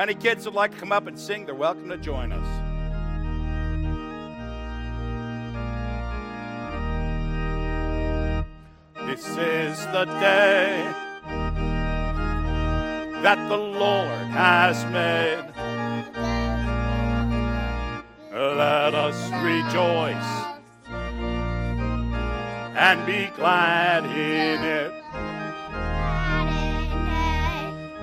any kids would like to come up and sing, they're welcome to join us. This is the day that the Lord has made. Let us rejoice and be glad in it.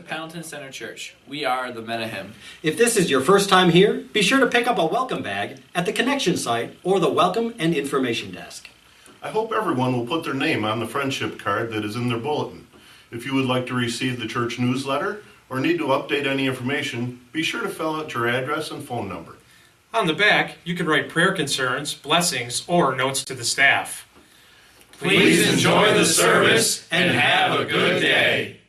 To Pendleton Center Church. We are the Men of Hymn. If this is your first time here, be sure to pick up a welcome bag at the connection site or the welcome and information desk. I hope everyone will put their name on the friendship card that is in their bulletin. If you would like to receive the church newsletter or need to update any information, be sure to fill out your address and phone number. On the back, you can write prayer concerns, blessings, or notes to the staff. Please enjoy the service and have a good day.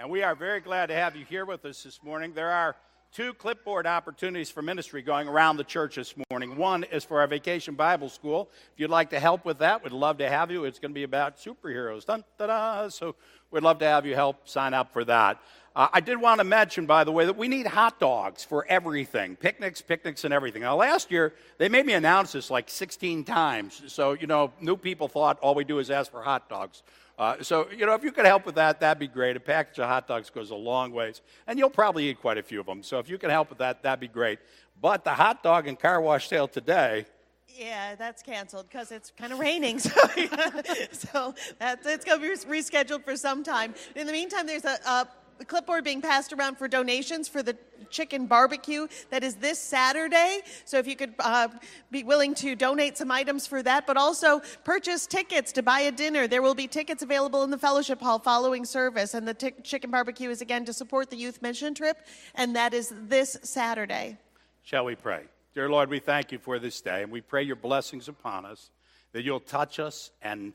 And we are very glad to have you here with us this morning. There are two clipboard opportunities for ministry going around the church this morning. One is for our vacation Bible school. If you'd like to help with that, we'd love to have you. It's going to be about superheroes. Dun, da. So we'd love to have you help sign up for that. Uh, I did want to mention, by the way, that we need hot dogs for everything picnics, picnics, and everything. Now, last year, they made me announce this like 16 times. So, you know, new people thought all we do is ask for hot dogs. Uh, so, you know, if you could help with that, that'd be great. A package of hot dogs goes a long ways. And you'll probably eat quite a few of them. So, if you can help with that, that'd be great. But the hot dog and car wash sale today, Yeah, that's canceled because it's kind of raining. So, so that's, it's going to be rescheduled for some time. In the meantime, there's a, a clipboard being passed around for donations for the chicken barbecue that is this Saturday. So if you could uh, be willing to donate some items for that, but also purchase tickets to buy a dinner. There will be tickets available in the fellowship hall following service, and the t- chicken barbecue is again to support the youth mission trip, and that is this Saturday. Shall we pray? Dear Lord, we thank you for this day, and we pray your blessings upon us, that you'll touch us and,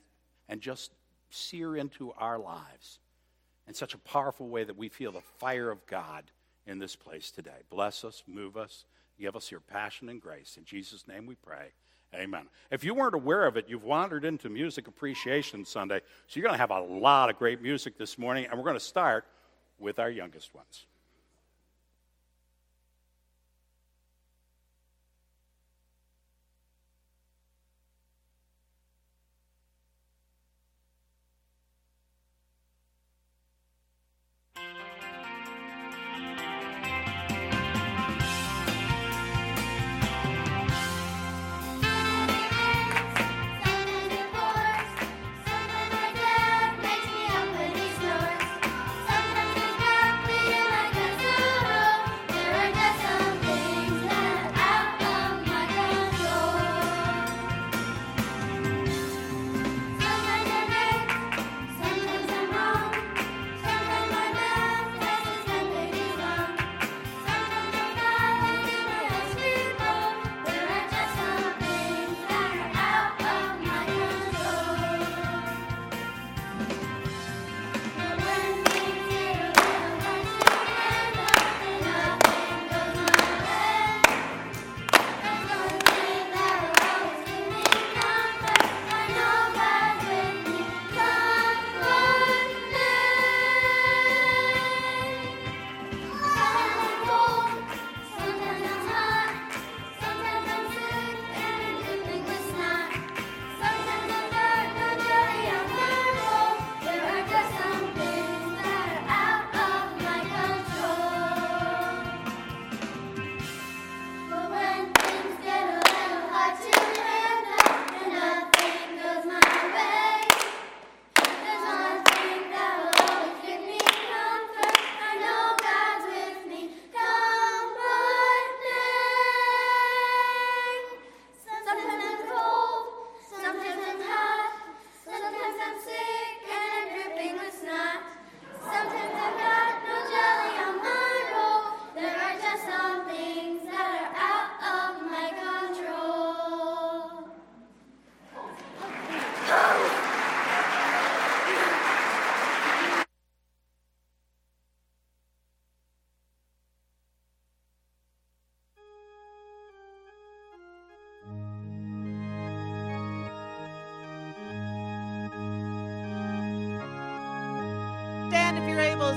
and just sear into our lives in such a powerful way that we feel the fire of God in this place today. Bless us, move us, give us your passion and grace. In Jesus' name we pray. Amen. If you weren't aware of it, you've wandered into Music Appreciation Sunday, so you're going to have a lot of great music this morning, and we're going to start with our youngest ones.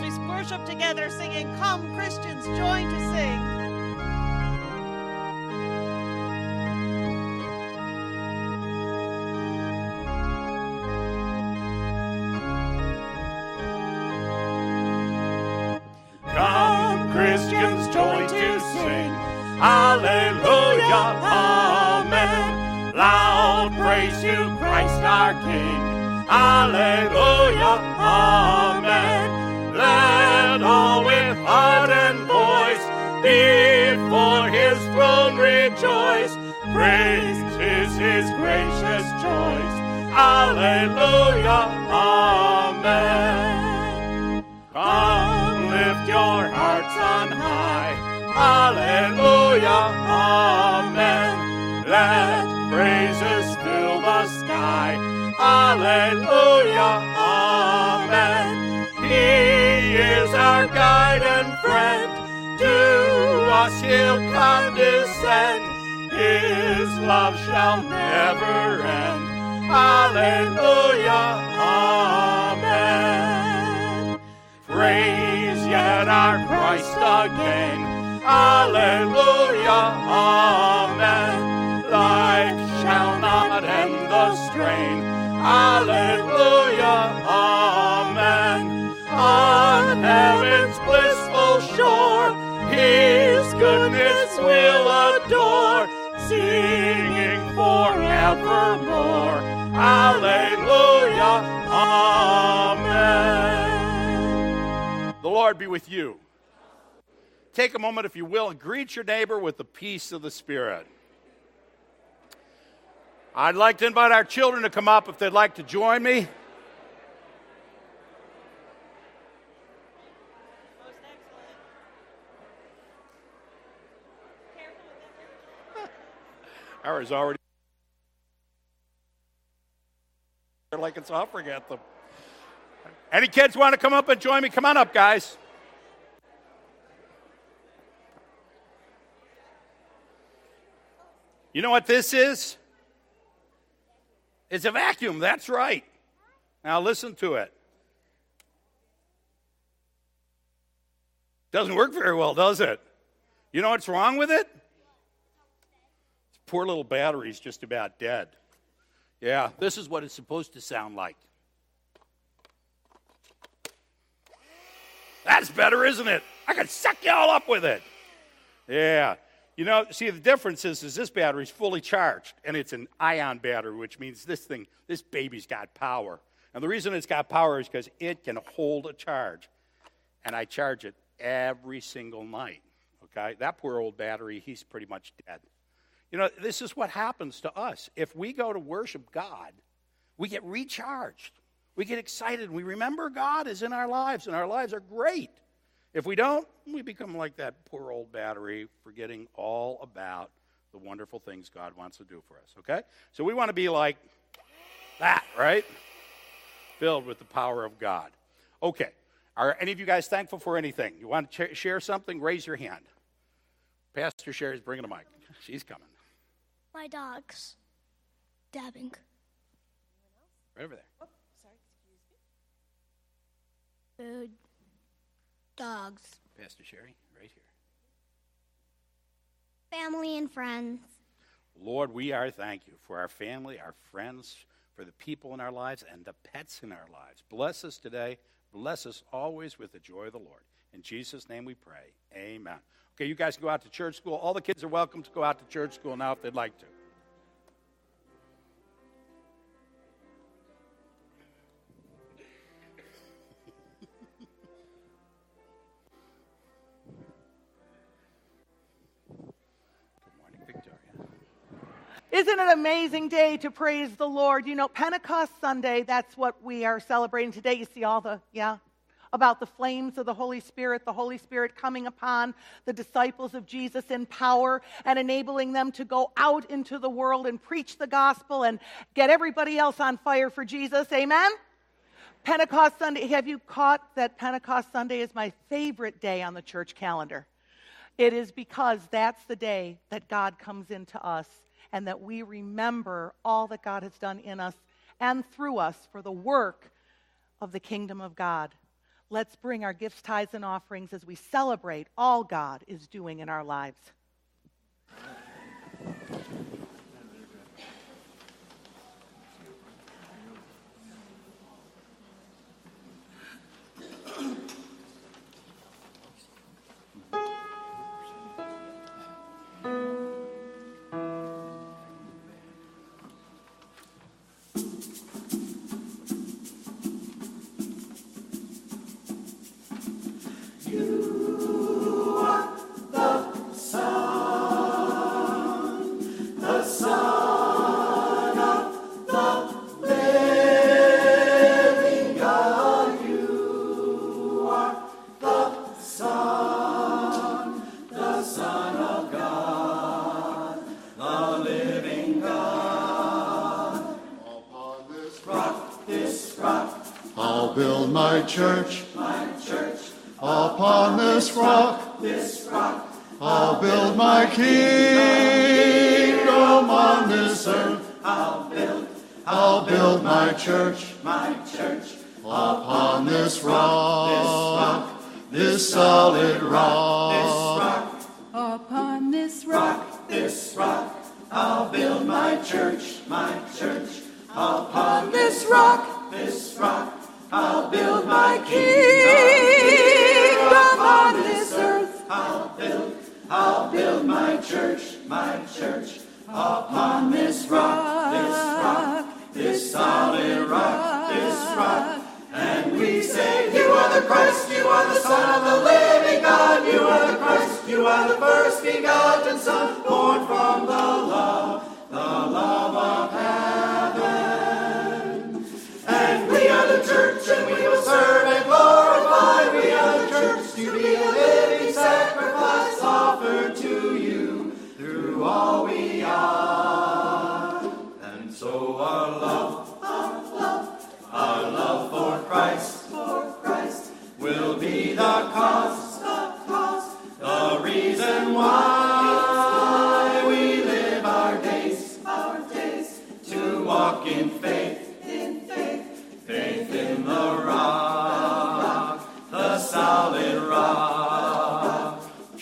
As worship together, singing, Come, Christians, join to sing. Come, Christians, join to sing. Hallelujah, Amen. Loud praise to Christ our King. Hallelujah, Amen. With heart and voice before His throne rejoice. Praise is His gracious choice. Alleluia. Amen. Come, lift your hearts on high. Alleluia. amen. Let praises fill the sky. Alleluia. amen. He is our guide and friend. To us he'll condescend. His love shall never end. Alleluia, amen. Praise yet our Christ again. Alleluia, amen. Life shall not end the strain. Alleluia, amen. On heaven's blissful shore, His goodness will adore, singing forevermore. Hallelujah, amen. The Lord be with you. Take a moment, if you will, and greet your neighbor with the peace of the Spirit. I'd like to invite our children to come up if they'd like to join me. Ours already like it's offering at them. Any kids want to come up and join me? Come on up, guys. You know what this is? It's a vacuum. That's right. Now listen to it. Doesn't work very well, does it? You know what's wrong with it? Poor little battery's just about dead. Yeah, this is what it's supposed to sound like. That's better, isn't it? I can suck you all up with it. Yeah. You know, see, the difference is, is this battery's fully charged, and it's an ion battery, which means this thing, this baby's got power. And the reason it's got power is because it can hold a charge. And I charge it every single night. Okay? That poor old battery, he's pretty much dead. You know, this is what happens to us. If we go to worship God, we get recharged. We get excited. We remember God is in our lives, and our lives are great. If we don't, we become like that poor old battery, forgetting all about the wonderful things God wants to do for us, okay? So we want to be like that, right? Filled with the power of God. Okay. Are any of you guys thankful for anything? You want to share something? Raise your hand. Pastor Sherry's bringing a mic. She's coming. My dogs. Dabbing. Right over there. Oh, sorry, excuse Food. Dogs. Pastor Sherry, right here. Family and friends. Lord, we are thank you for our family, our friends, for the people in our lives, and the pets in our lives. Bless us today. Bless us always with the joy of the Lord. In Jesus' name we pray. Amen. Okay, you guys go out to church school. All the kids are welcome to go out to church school now if they'd like to. Isn't it an amazing day to praise the Lord? You know, Pentecost Sunday, that's what we are celebrating today. You see all the, yeah, about the flames of the Holy Spirit, the Holy Spirit coming upon the disciples of Jesus in power and enabling them to go out into the world and preach the gospel and get everybody else on fire for Jesus. Amen? Pentecost Sunday, have you caught that Pentecost Sunday is my favorite day on the church calendar? It is because that's the day that God comes into us and that we remember all that God has done in us and through us for the work of the kingdom of God. Let's bring our gifts, tithes, and offerings as we celebrate all God is doing in our lives. I'll build my church, my church, upon this rock, this rock, this solid rock, this rock. Upon this rock, this rock, I'll build my church, my church. Upon this rock, this rock, I'll build my kingdom on this earth. I'll build, I'll build my church, my church. Upon this rock, this rock, this solid rock, this rock. And we say, You are the Christ, you are the Son of the living God, you are the Christ, you are the first begotten Son, born from the love, the love of heaven. And we are the church, and we will serve and glorify. We are the church to be a living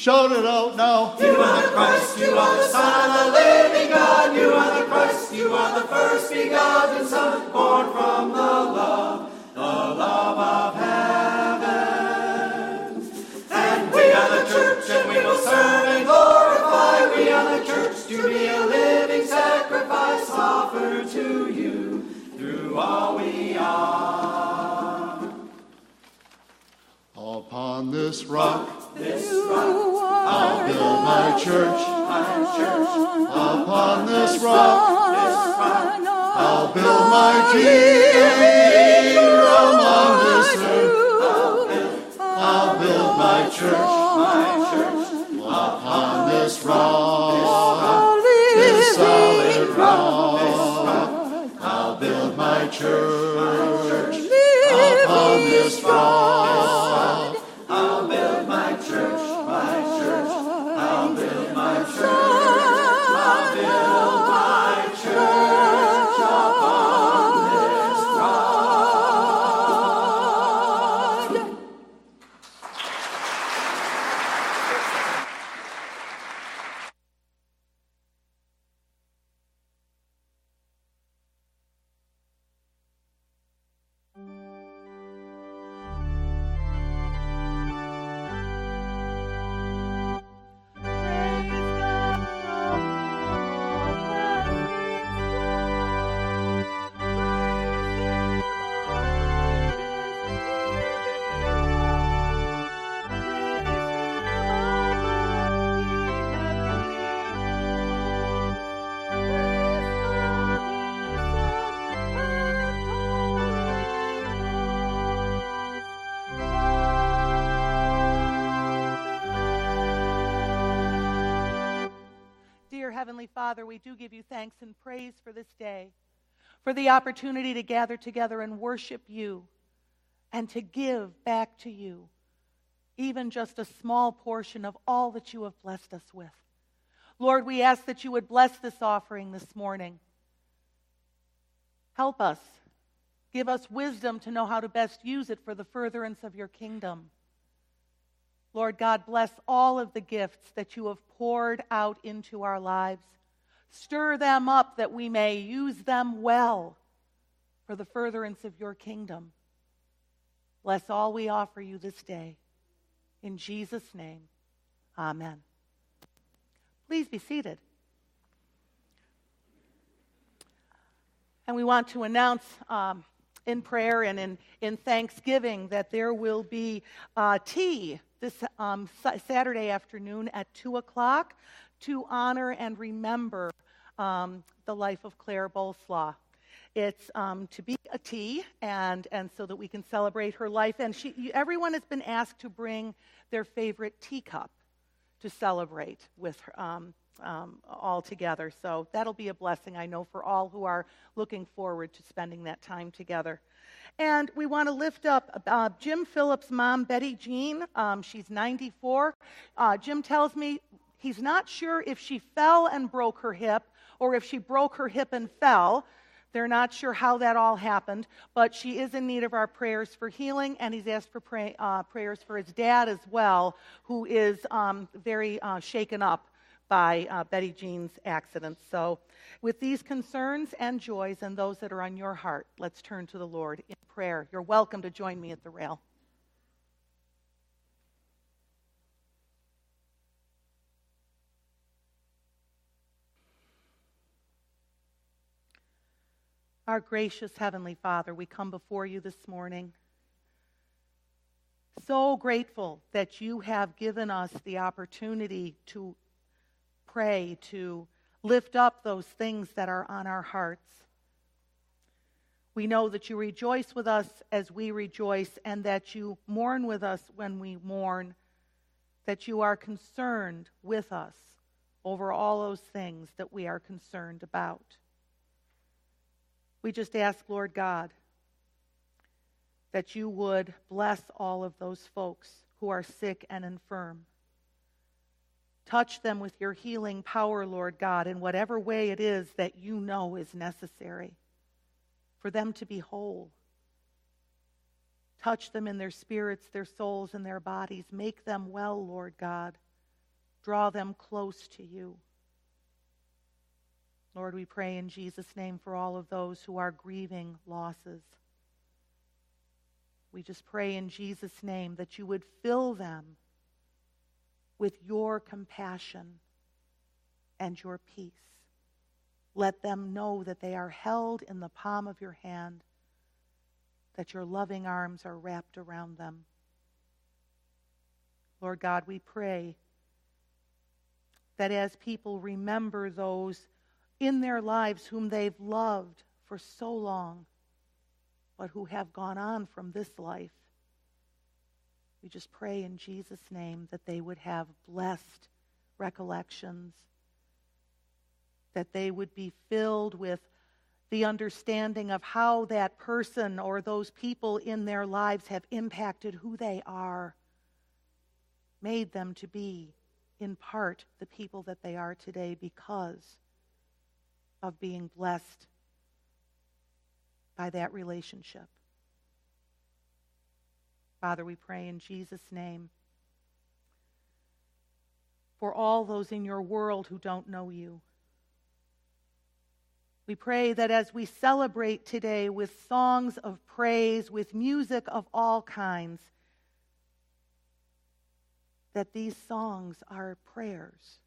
Shout it out now. You are the Christ, you are the Son of the living God. You are the Christ, you are the first begotten Son, born from the love, the love of heaven. And we are the church, and we will serve and glorify. We are the church to be a living sacrifice offered to you through all we are. Upon this rock, this rock, I'll build my church, my church. Upon this rock, this rock, I'll build my kingdom on this earth. I'll build, I'll build my church, my church. Upon this rock, this solid rock, I'll build my church. Father, we do give you thanks and praise for this day, for the opportunity to gather together and worship you and to give back to you even just a small portion of all that you have blessed us with. Lord, we ask that you would bless this offering this morning. Help us. Give us wisdom to know how to best use it for the furtherance of your kingdom. Lord God, bless all of the gifts that you have poured out into our lives. Stir them up that we may use them well for the furtherance of your kingdom. Bless all we offer you this day. In Jesus' name, amen. Please be seated. And we want to announce um, in prayer and in, in thanksgiving that there will be uh, tea this um, Saturday afternoon at 2 o'clock to honor and remember um, the life of Claire Boleslaw. It's um, to be a tea, and, and so that we can celebrate her life. And she, everyone has been asked to bring their favorite teacup to celebrate with her, um, um, all together. So that'll be a blessing, I know, for all who are looking forward to spending that time together. And we want to lift up uh, Jim Phillips' mom, Betty Jean. Um, she's 94. Uh, Jim tells me he's not sure if she fell and broke her hip or if she broke her hip and fell. They're not sure how that all happened, but she is in need of our prayers for healing, and he's asked for pray, uh, prayers for his dad as well, who is um, very uh, shaken up by uh, Betty Jean's accident. So, with these concerns and joys and those that are on your heart, let's turn to the Lord in prayer. You're welcome to join me at the rail. Our gracious Heavenly Father, we come before you this morning. So grateful that you have given us the opportunity to pray, to lift up those things that are on our hearts. We know that you rejoice with us as we rejoice, and that you mourn with us when we mourn, that you are concerned with us over all those things that we are concerned about. We just ask, Lord God, that you would bless all of those folks who are sick and infirm. Touch them with your healing power, Lord God, in whatever way it is that you know is necessary for them to be whole. Touch them in their spirits, their souls, and their bodies. Make them well, Lord God. Draw them close to you. Lord, we pray in Jesus' name for all of those who are grieving losses. We just pray in Jesus' name that you would fill them with your compassion and your peace. Let them know that they are held in the palm of your hand, that your loving arms are wrapped around them. Lord God, we pray that as people remember those in their lives whom they've loved for so long, but who have gone on from this life, we just pray in Jesus' name that they would have blessed recollections, that they would be filled with the understanding of how that person or those people in their lives have impacted who they are, made them to be, in part, the people that they are today because of being blessed by that relationship. Father, we pray in Jesus' name for all those in your world who don't know you. We pray that as we celebrate today with songs of praise, with music of all kinds, that these songs are prayers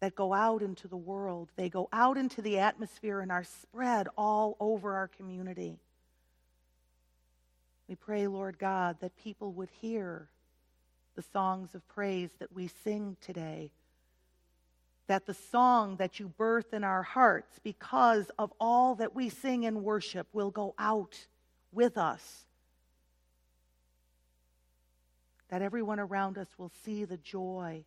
that go out into the world. They go out into the atmosphere and are spread all over our community. We pray, Lord God, that people would hear the songs of praise that we sing today. That the song that you birth in our hearts, because of all that we sing in worship, will go out with us. That everyone around us will see the joy.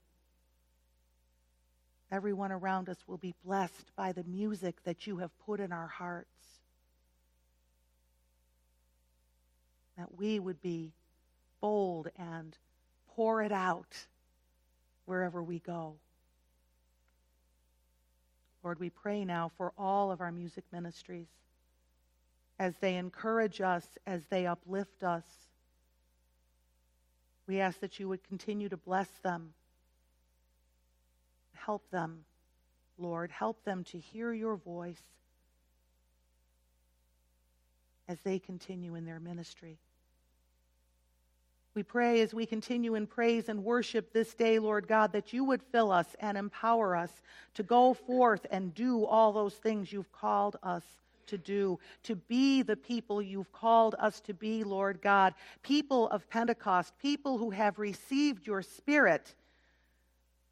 Everyone around us will be blessed by the music that you have put in our hearts. that we would be bold and pour it out wherever we go. Lord, we pray now for all of our music ministries. as they encourage us, as they uplift us. We ask that you would continue to bless them. Help them, Lord. Help them to hear your voice as they continue in their ministry. We pray as we continue in praise and worship this day, Lord God, that you would fill us and empower us to go forth and do all those things you've called us to do, to be the people you've called us to be, Lord God, people of Pentecost, people who have received your Spirit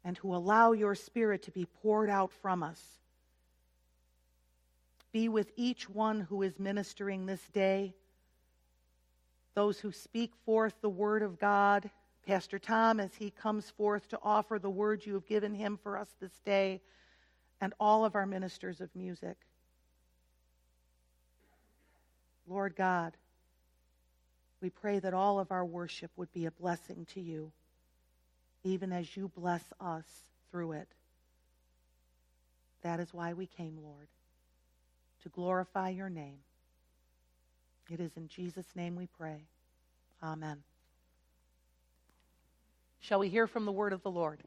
and who allow your Spirit to be poured out from us. Be with each one who is ministering this day, those who speak forth the word of God. Pastor Tom, as he comes forth to offer the word you have given him for us this day, and all of our ministers of music. Lord God, we pray that all of our worship would be a blessing to you, even as you bless us through it. That is why we came, Lord, to glorify your name. It is in Jesus' name we pray. Amen. Shall we hear from the word of the Lord?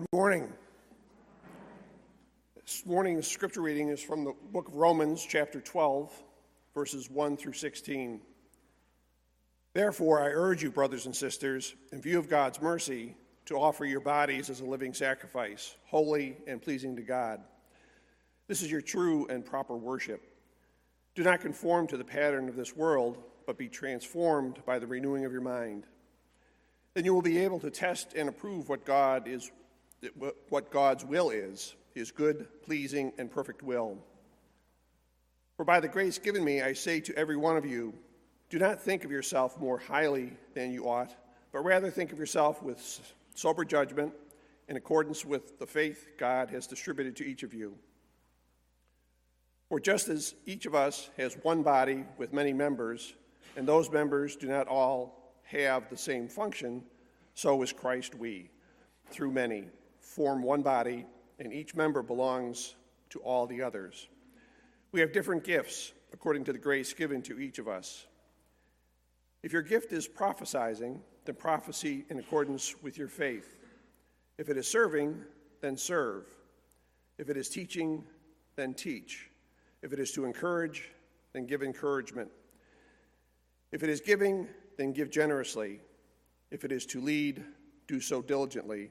Good morning. This morning's scripture reading is from the book of Romans, chapter 12, verses 1 through 16. Therefore, I urge you, brothers and sisters, in view of God's mercy, to offer your bodies as a living sacrifice, holy and pleasing to God. This is your true and proper worship. Do not conform to the pattern of this world, but be transformed by the renewing of your mind. Then you will be able to test and approve what God is what God's will is, his good, pleasing, and perfect will. For by the grace given me, I say to every one of you, do not think of yourself more highly than you ought, but rather think of yourself with sober judgment in accordance with the faith God has distributed to each of you. For just as each of us has one body with many members, and those members do not all have the same function, so is Christ we, through many form one body, and each member belongs to all the others. We have different gifts according to the grace given to each of us. If your gift is prophesizing, then prophesy in accordance with your faith. If it is serving, then serve. If it is teaching, then teach. If it is to encourage, then give encouragement. If it is giving, then give generously. If it is to lead, do so diligently.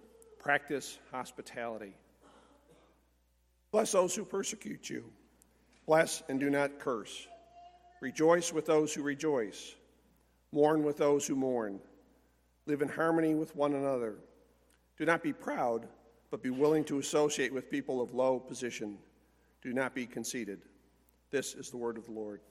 Practice hospitality. Bless those who persecute you. Bless and do not curse. Rejoice with those who rejoice. Mourn with those who mourn. Live in harmony with one another. Do not be proud, but be willing to associate with people of low position. Do not be conceited. This is the word of the Lord.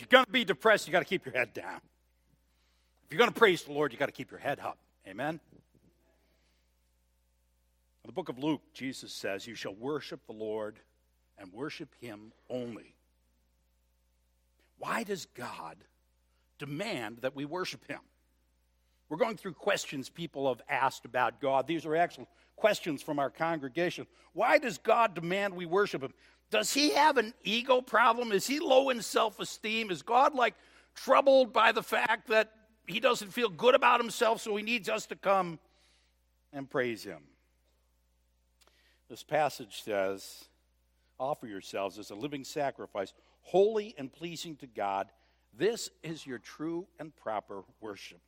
You're going to be depressed, you got to keep your head down. If you're going to praise the Lord, you got to keep your head up. Amen? In the book of Luke, Jesus says, You shall worship the Lord and worship him only. Why does God demand that we worship him? We're going through questions people have asked about God. These are actual questions from our congregation. Why does God demand we worship him? Does he have an ego problem? Is he low in self esteem? Is God like troubled by the fact that he doesn't feel good about himself, so he needs us to come and praise him? This passage says, Offer yourselves as a living sacrifice, holy and pleasing to God. This is your true and proper worship.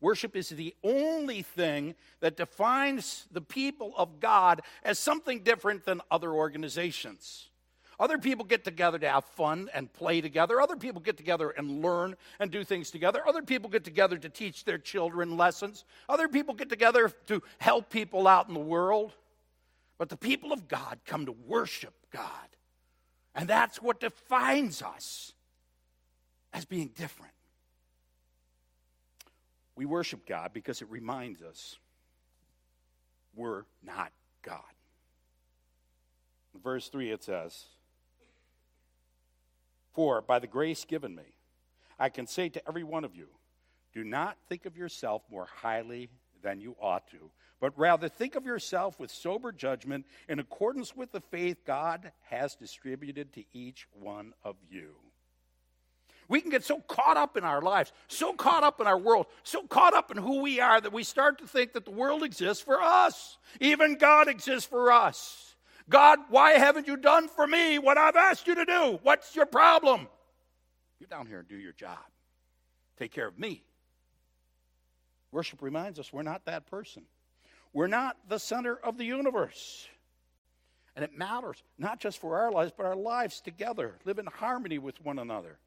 Worship is the only thing that defines the people of God as something different than other organizations. Other people get together to have fun and play together. Other people get together and learn and do things together. Other people get together to teach their children lessons. Other people get together to help people out in the world. But the people of God come to worship God. And that's what defines us as being different. We worship God because it reminds us we're not God. In verse 3, it says, For by the grace given me, I can say to every one of you, do not think of yourself more highly than you ought to, but rather think of yourself with sober judgment in accordance with the faith God has distributed to each one of you. We can get so caught up in our lives, so caught up in our world, so caught up in who we are that we start to think that the world exists for us. Even God exists for us. God, why haven't you done for me what I've asked you to do? What's your problem? You down here and do your job. Take care of me. Worship reminds us we're not that person. We're not the center of the universe. And it matters, not just for our lives, but our lives together. Live in harmony with one another.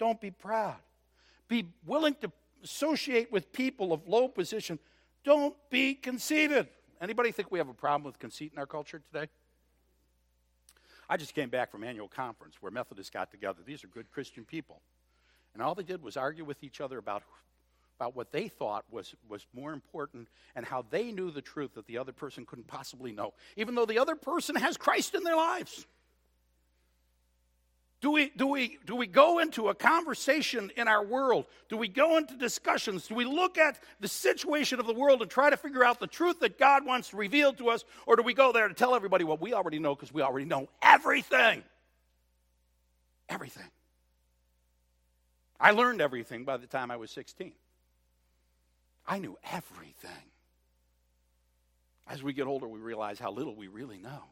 Don't be proud. Be willing to associate with people of low position. Don't be conceited. Anybody think we have a problem with conceit in our culture today? I just came back from annual conference where Methodists got together. These are good Christian people. And all they did was argue with each other about, about what they thought was, was more important and how they knew the truth that the other person couldn't possibly know, even though the other person has Christ in their lives. Do we, do, we, do we go into a conversation in our world? Do we go into discussions? Do we look at the situation of the world and try to figure out the truth that God wants to reveal to us? Or do we go there to tell everybody what we already know because we already know everything? Everything. I learned everything by the time I was 16. I knew everything. As we get older, we realize how little we really know.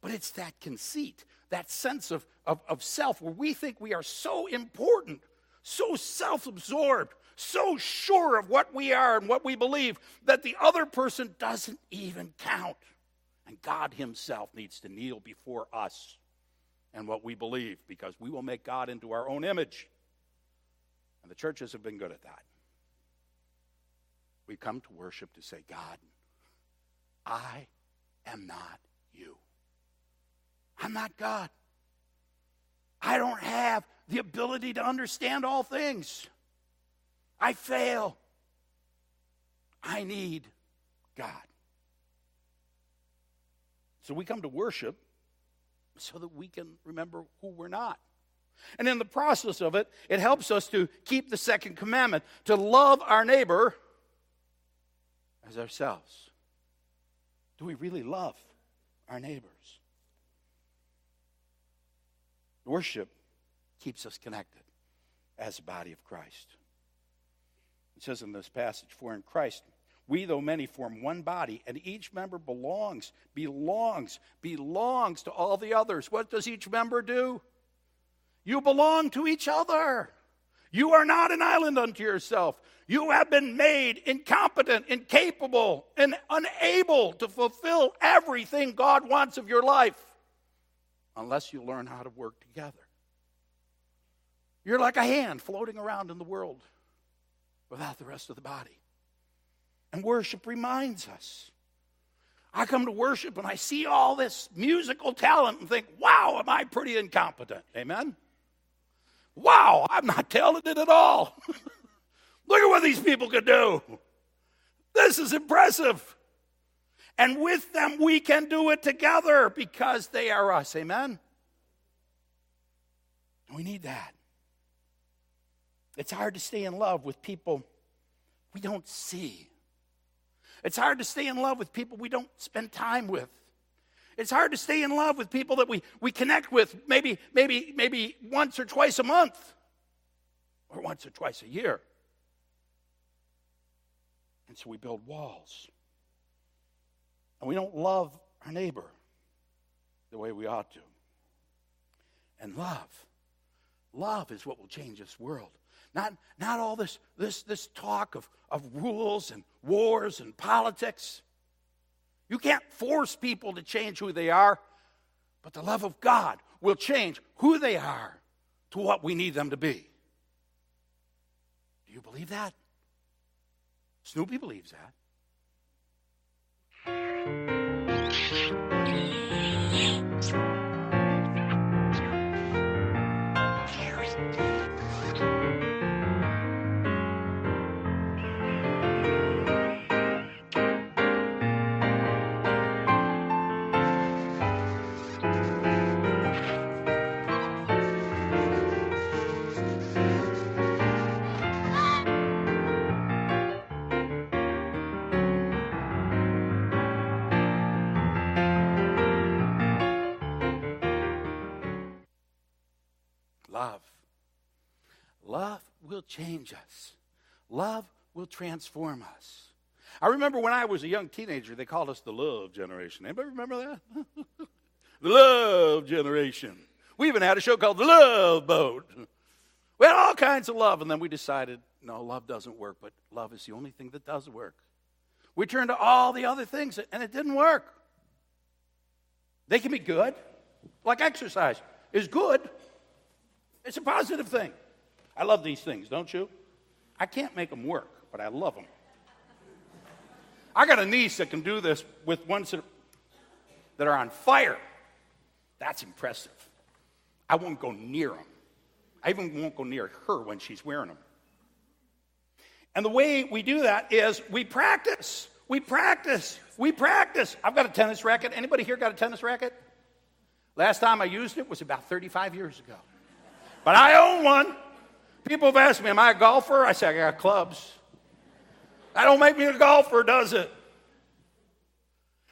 But it's that conceit, that sense of, of, of self where we think we are so important, so self absorbed, so sure of what we are and what we believe that the other person doesn't even count. And God Himself needs to kneel before us and what we believe because we will make God into our own image. And the churches have been good at that. We come to worship to say, God, I am not. I'm not God. I don't have the ability to understand all things. I fail. I need God. So we come to worship so that we can remember who we're not. And in the process of it, it helps us to keep the second commandment to love our neighbor as ourselves. Do we really love our neighbors? Worship keeps us connected as a body of Christ. It says in this passage, For in Christ, we, though many, form one body, and each member belongs, belongs, belongs to all the others. What does each member do? You belong to each other. You are not an island unto yourself. You have been made incompetent, incapable, and unable to fulfill everything God wants of your life unless you learn how to work together. You're like a hand floating around in the world without the rest of the body. And worship reminds us. I come to worship and I see all this musical talent and think, wow, am I pretty incompetent? Amen? Wow, I'm not talented at all. Look at what these people can do. This is impressive. And with them, we can do it together because they are us. Amen? We need that. It's hard to stay in love with people we don't see. It's hard to stay in love with people we don't spend time with. It's hard to stay in love with people that we, we connect with maybe, maybe, maybe once or twice a month or once or twice a year. And so we build walls. And we don't love our neighbor the way we ought to. And love, love is what will change this world. Not, not all this, this, this talk of, of rules and wars and politics. You can't force people to change who they are, but the love of God will change who they are to what we need them to be. Do you believe that? Snoopy believes that. Love will change us. Love will transform us. I remember when I was a young teenager, they called us the love generation. Anybody remember that? the love generation. We even had a show called The Love Boat. We had all kinds of love, and then we decided no, love doesn't work, but love is the only thing that does work. We turned to all the other things, and it didn't work. They can be good, like exercise is good. It's a positive thing. I love these things, don't you? I can't make them work, but I love them. I got a niece that can do this with ones that, that are on fire. That's impressive. I won't go near them. I even won't go near her when she's wearing them. And the way we do that is we practice. We practice. We practice. I've got a tennis racket. Anybody here got a tennis racket? Last time I used it was about 35 years ago. But I own one. People have asked me, Am I a golfer? I say, I got clubs. That don't make me a golfer, does it?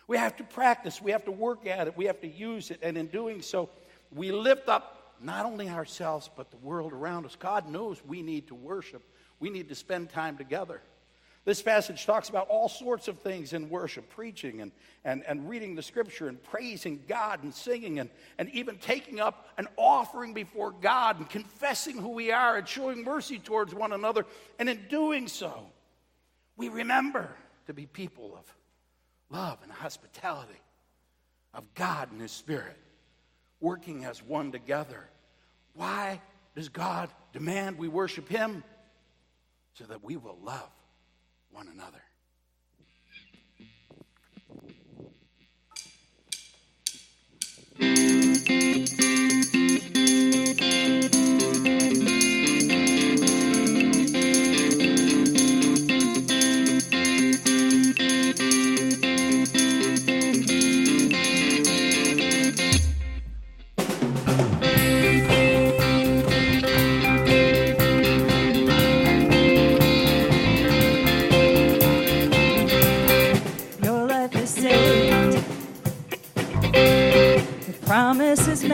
We have to practice. We have to work at it. We have to use it. And in doing so, we lift up not only ourselves, but the world around us. God knows we need to worship, we need to spend time together. This passage talks about all sorts of things in worship preaching and, and, and reading the scripture and praising God and singing and, and even taking up an offering before God and confessing who we are and showing mercy towards one another. And in doing so, we remember to be people of love and hospitality, of God and His Spirit, working as one together. Why does God demand we worship Him? So that we will love one another.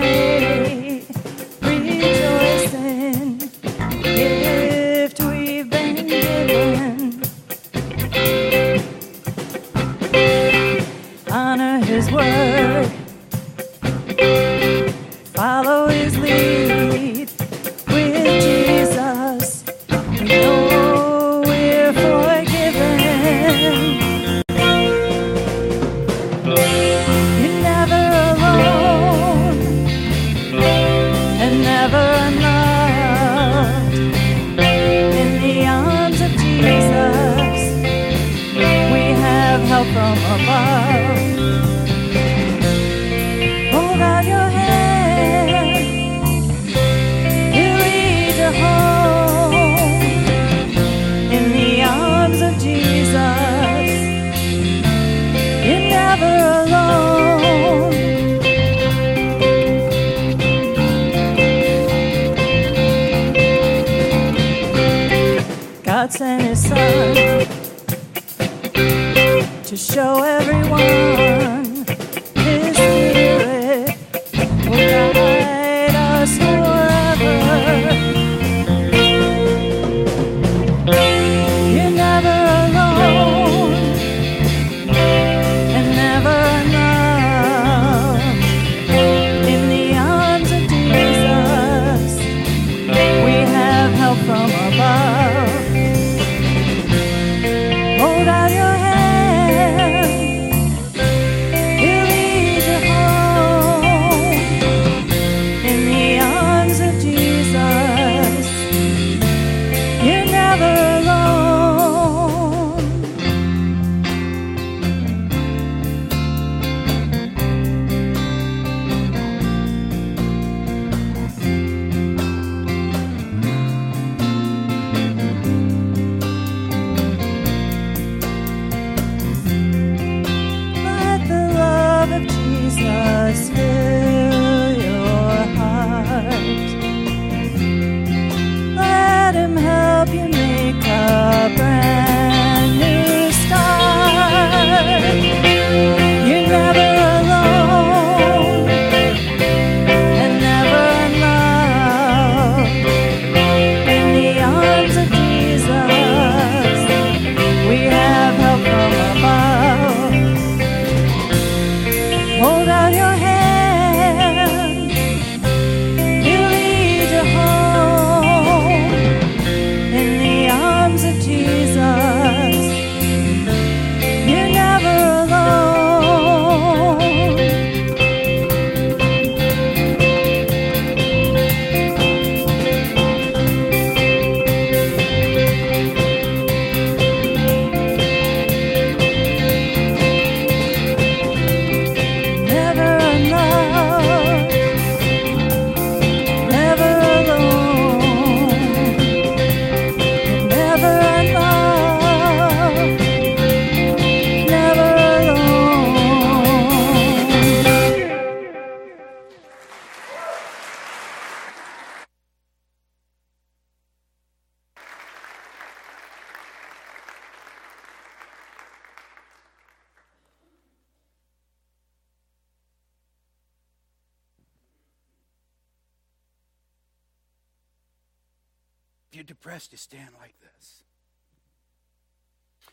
Promise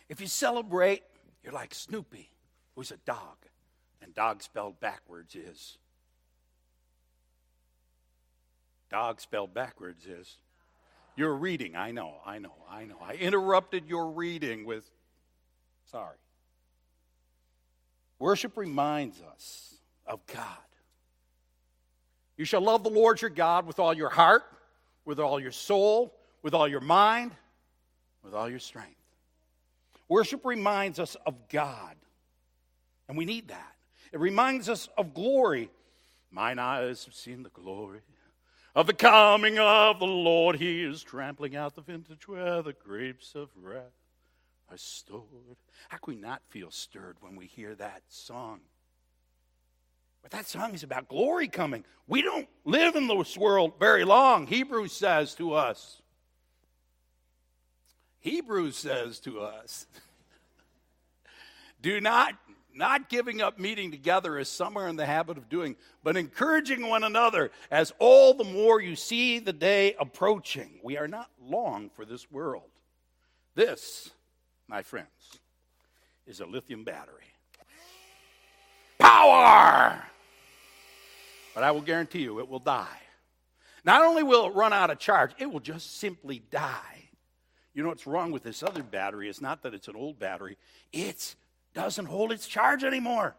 If you celebrate, you're like Snoopy, who's a dog. And dog spelled backwards is. Dog spelled backwards is. You're reading. I know, I know, I know. I interrupted your reading with, sorry. Worship reminds us of God. You shall love the Lord your God with all your heart, with all your soul, with all your mind, with all your strength. Worship reminds us of God, and we need that. It reminds us of glory. Mine eyes have seen the glory of the coming of the Lord. He is trampling out the vintage where the grapes of wrath are stored. How can we not feel stirred when we hear that song? But that song is about glory coming. We don't live in this world very long. Hebrews says to us, Hebrews says to us, do not not giving up meeting together as some are in the habit of doing, but encouraging one another as all the more you see the day approaching. We are not long for this world. This, my friends, is a lithium battery. Power! But I will guarantee you it will die. Not only will it run out of charge, it will just simply die. You know what's wrong with this other battery? It's not that it's an old battery, it doesn't hold its charge anymore.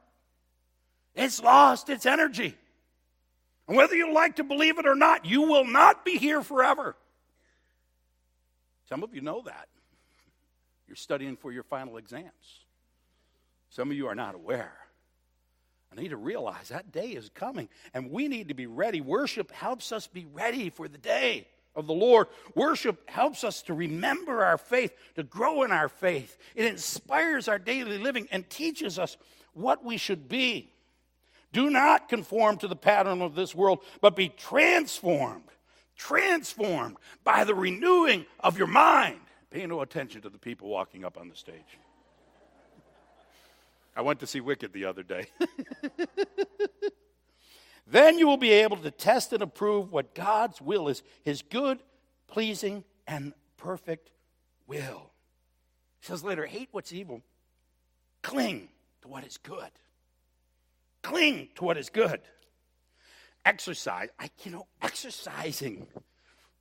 It's lost its energy. And whether you like to believe it or not, you will not be here forever. Some of you know that. You're studying for your final exams. Some of you are not aware. I need to realize that day is coming, and we need to be ready. Worship helps us be ready for the day of the Lord. Worship helps us to remember our faith, to grow in our faith. It inspires our daily living and teaches us what we should be. Do not conform to the pattern of this world, but be transformed, transformed by the renewing of your mind. Pay no attention to the people walking up on the stage. I went to see Wicked the other day. Then you will be able to test and approve what God's will is his good, pleasing, and perfect will. He says later, hate what's evil, cling to what is good. Cling to what is good. Exercise, I, you know, exercising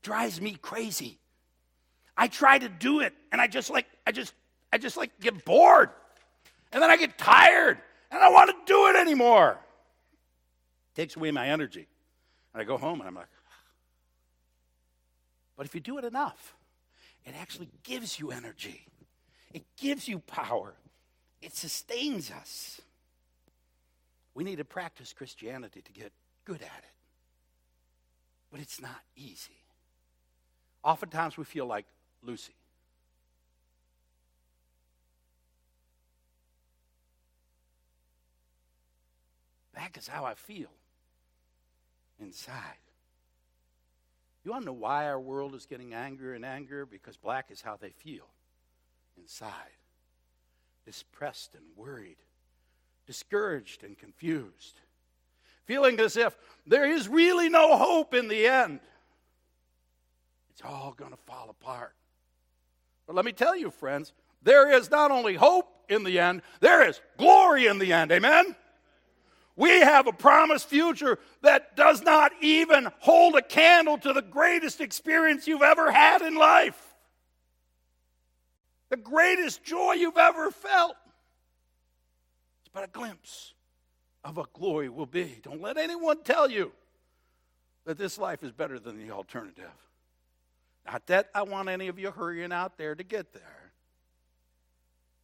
drives me crazy. I try to do it, and I just like, I just, I just like get bored. And then I get tired, and I don't want to do it anymore takes away my energy. And I go home and I'm like, but if you do it enough, it actually gives you energy, it gives you power, it sustains us. We need to practice Christianity to get good at it. But it's not easy. Oftentimes we feel like Lucy. That is how I feel inside. You want to know why our world is getting angrier and angrier? Because black is how they feel inside. Depressed and worried, discouraged and confused, feeling as if there is really no hope in the end. It's all going to fall apart. But let me tell you, friends, there is not only hope in the end, there is glory in the end. Amen? We have a promised future that does not even hold a candle to the greatest experience you've ever had in life. The greatest joy you've ever felt. It's but a glimpse of what glory will be. Don't let anyone tell you that this life is better than the alternative. Not that I want any of you hurrying out there to get there.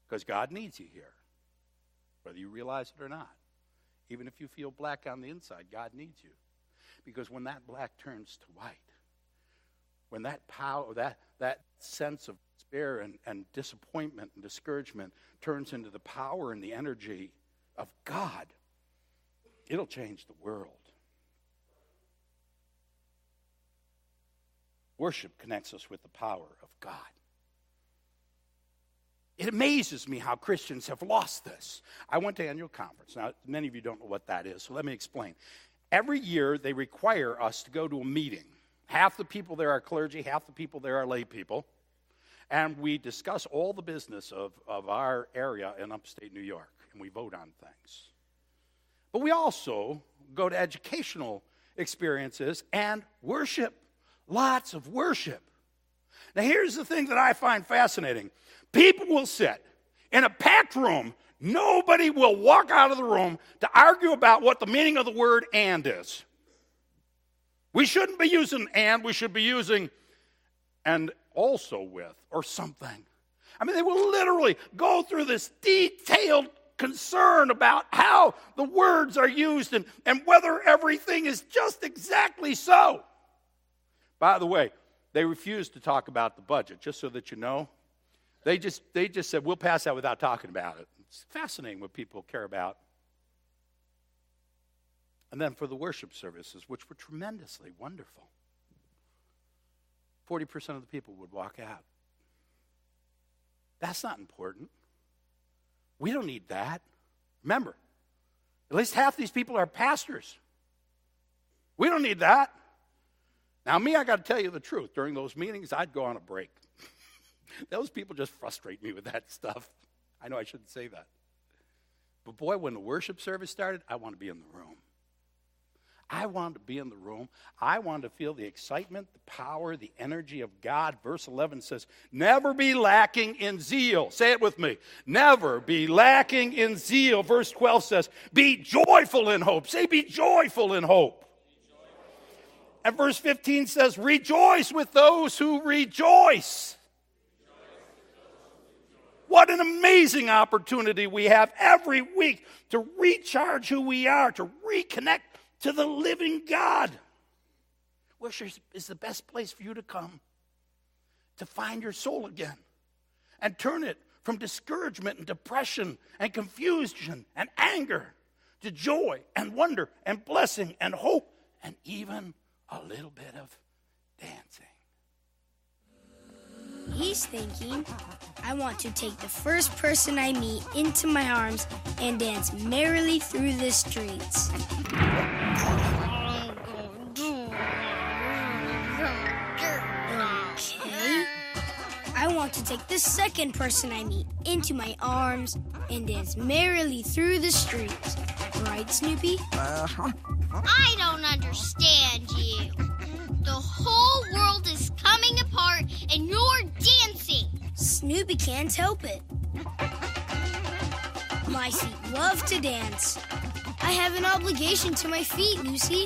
Because God needs you here, whether you realize it or not. Even if you feel black on the inside, God needs you. Because when that black turns to white, when that power, that, that sense of despair and, and disappointment and discouragement turns into the power and the energy of God, it'll change the world. Worship connects us with the power of God. It amazes me how Christians have lost this. I went to annual conference. Now, many of you don't know what that is, so let me explain. Every year, they require us to go to a meeting. Half the people there are clergy, half the people there are lay people. And we discuss all the business of, of our area in upstate New York, and we vote on things. But we also go to educational experiences and worship. Lots of worship. Now, here's the thing that I find fascinating people will sit in a packed room, nobody will walk out of the room to argue about what the meaning of the word and is. We shouldn't be using and, we should be using and also with or something. I mean, they will literally go through this detailed concern about how the words are used and, and whether everything is just exactly so. By the way, they refuse to talk about the budget, just so that you know. They just, they just said, we'll pass that without talking about it. It's fascinating what people care about. And then for the worship services, which were tremendously wonderful, 40% of the people would walk out. That's not important. We don't need that. Remember, at least half these people are pastors. We don't need that. Now, me, I got to tell you the truth. During those meetings, I'd go on a break. Those people just frustrate me with that stuff. I know I shouldn't say that. But boy, when the worship service started, I want to be in the room. I wanted to be in the room. I wanted to feel the excitement, the power, the energy of God. Verse 11 says, Never be lacking in zeal. Say it with me. Never be lacking in zeal. Verse 12 says, Be joyful in hope. Say, Be joyful in hope. And verse 15 says, Rejoice with those who rejoice. What an amazing opportunity we have every week to recharge who we are, to reconnect to the living God. Worship is the best place for you to come to find your soul again and turn it from discouragement and depression and confusion and anger to joy and wonder and blessing and hope and even a little bit of dancing. He's thinking, I want to take the first person I meet into my arms and dance merrily through the streets. Okay. I want to take the second person I meet into my arms and dance merrily through the streets. Right, Snoopy? Uh-huh. I don't understand you. The whole world is coming apart and you're dancing. Snoopy can't help it. My feet love to dance. I have an obligation to my feet, Lucy.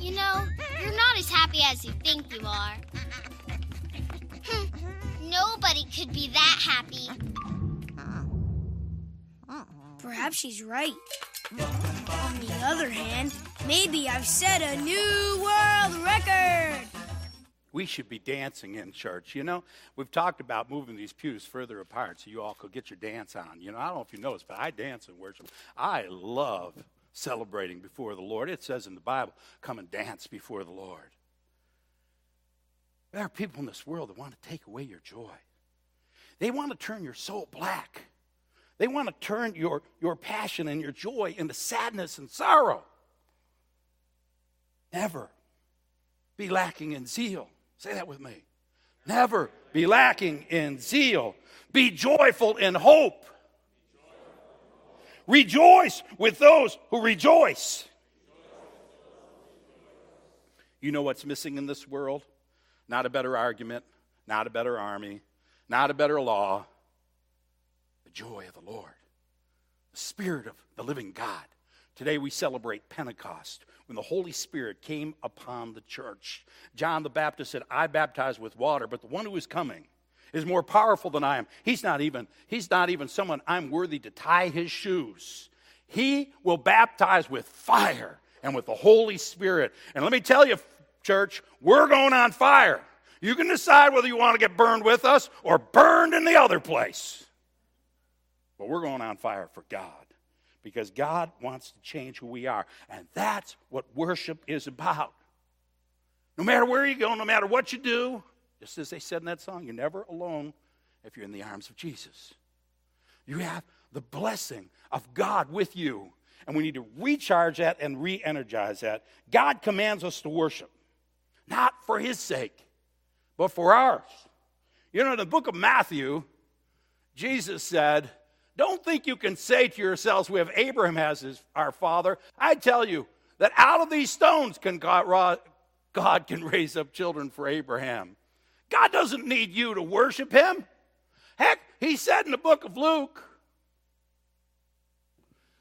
You know, you're not as happy as you think you are. Nobody could be that happy. Perhaps she's right. On the other hand, maybe I've set a new world record. We should be dancing in church. You know, we've talked about moving these pews further apart so you all could get your dance on. You know, I don't know if you noticed, but I dance in worship. I love celebrating before the Lord. It says in the Bible, come and dance before the Lord. There are people in this world that want to take away your joy. They want to turn your soul black. They want to turn your, your passion and your joy into sadness and sorrow. Never be lacking in zeal. Say that with me. Never be lacking in zeal. Be joyful in hope. Rejoice with those who rejoice. You know what's missing in this world? Not a better argument, not a better army, not a better law. Joy of the Lord, the Spirit of the living God. Today we celebrate Pentecost when the Holy Spirit came upon the church. John the Baptist said, I baptize with water, but the one who is coming is more powerful than I am. He's not even, he's not even someone I'm worthy to tie his shoes. He will baptize with fire and with the Holy Spirit. And let me tell you, church, we're going on fire. You can decide whether you want to get burned with us or burned in the other place. But we're going on fire for God because God wants to change who we are. And that's what worship is about. No matter where you go, no matter what you do, just as they said in that song, you're never alone if you're in the arms of Jesus. You have the blessing of God with you. And we need to recharge that and re energize that. God commands us to worship. Not for his sake, but for ours. You know, in the book of Matthew, Jesus said, Don't think you can say to yourselves, We have Abraham as his, our father. I tell you that out of these stones can God, God can raise up children for Abraham. God doesn't need you to worship him. Heck, he said in the book of Luke,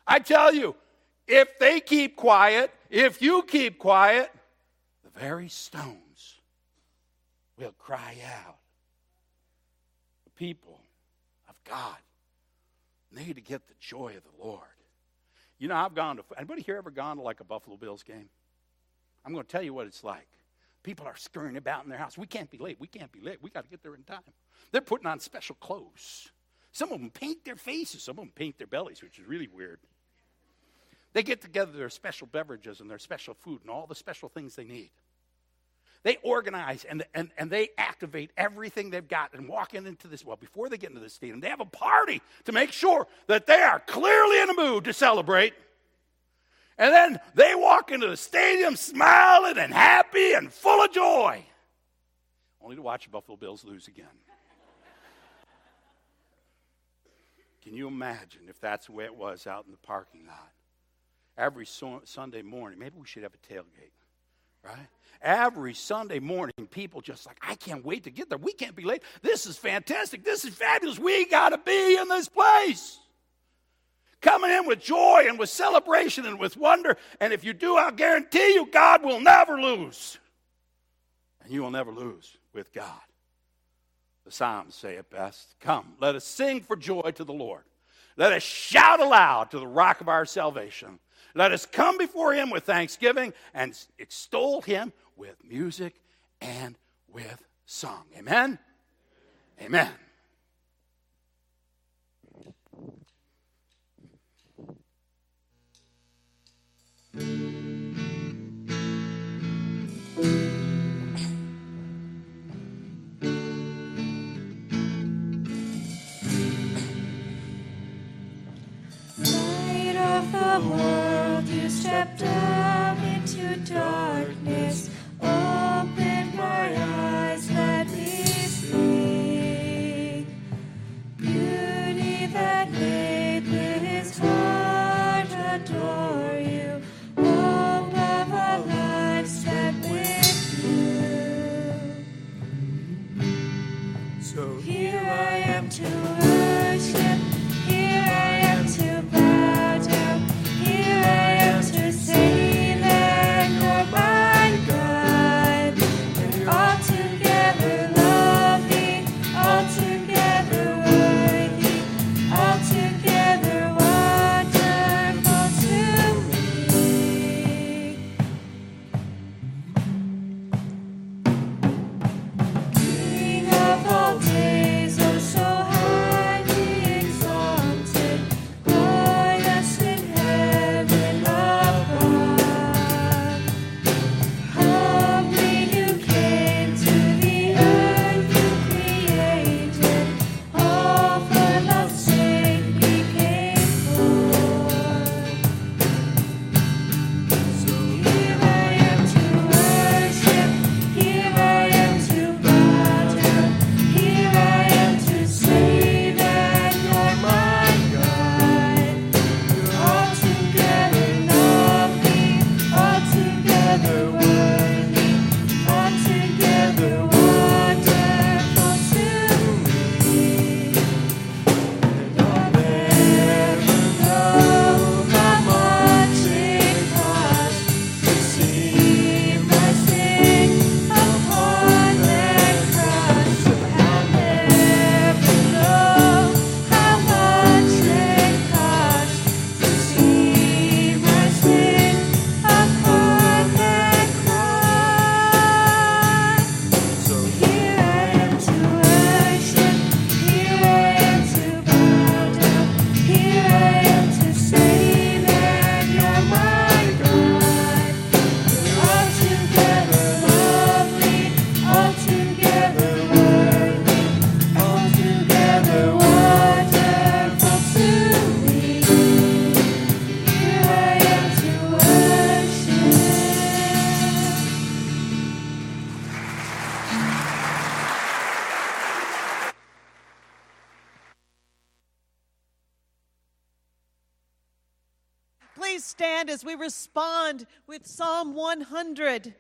I tell you, if they keep quiet, if you keep quiet, the very stones will cry out. The people of God need to get the joy of the Lord. You know, I've gone to, anybody here ever gone to like a Buffalo Bills game? I'm going to tell you what it's like. People are scurrying about in their house. We can't be late. We can't be late. We got to get there in time. They're putting on special clothes. Some of them paint their faces, some of them paint their bellies, which is really weird. They get together their special beverages and their special food and all the special things they need. They organize and, and, and they activate everything they've got and walk in into this. Well, before they get into the stadium, they have a party to make sure that they are clearly in the mood to celebrate. And then they walk into the stadium smiling and happy and full of joy, only to watch the Buffalo Bills lose again. Can you imagine if that's the way it was out in the parking lot? Every so- Sunday morning, maybe we should have a tailgate, right? Every Sunday morning, people just like, I can't wait to get there. We can't be late. This is fantastic. This is fabulous. We got to be in this place coming in with joy and with celebration and with wonder. And if you do, I'll guarantee you, God will never lose. And you will never lose with God. The Psalms say it best. Come, let us sing for joy to the Lord. Let us shout aloud to the rock of our salvation. Let us come before him with thanksgiving and extol him with music and with song. Amen? Amen. Light of the world, stepped into darkness. Open my eyes, let with Psalm 100.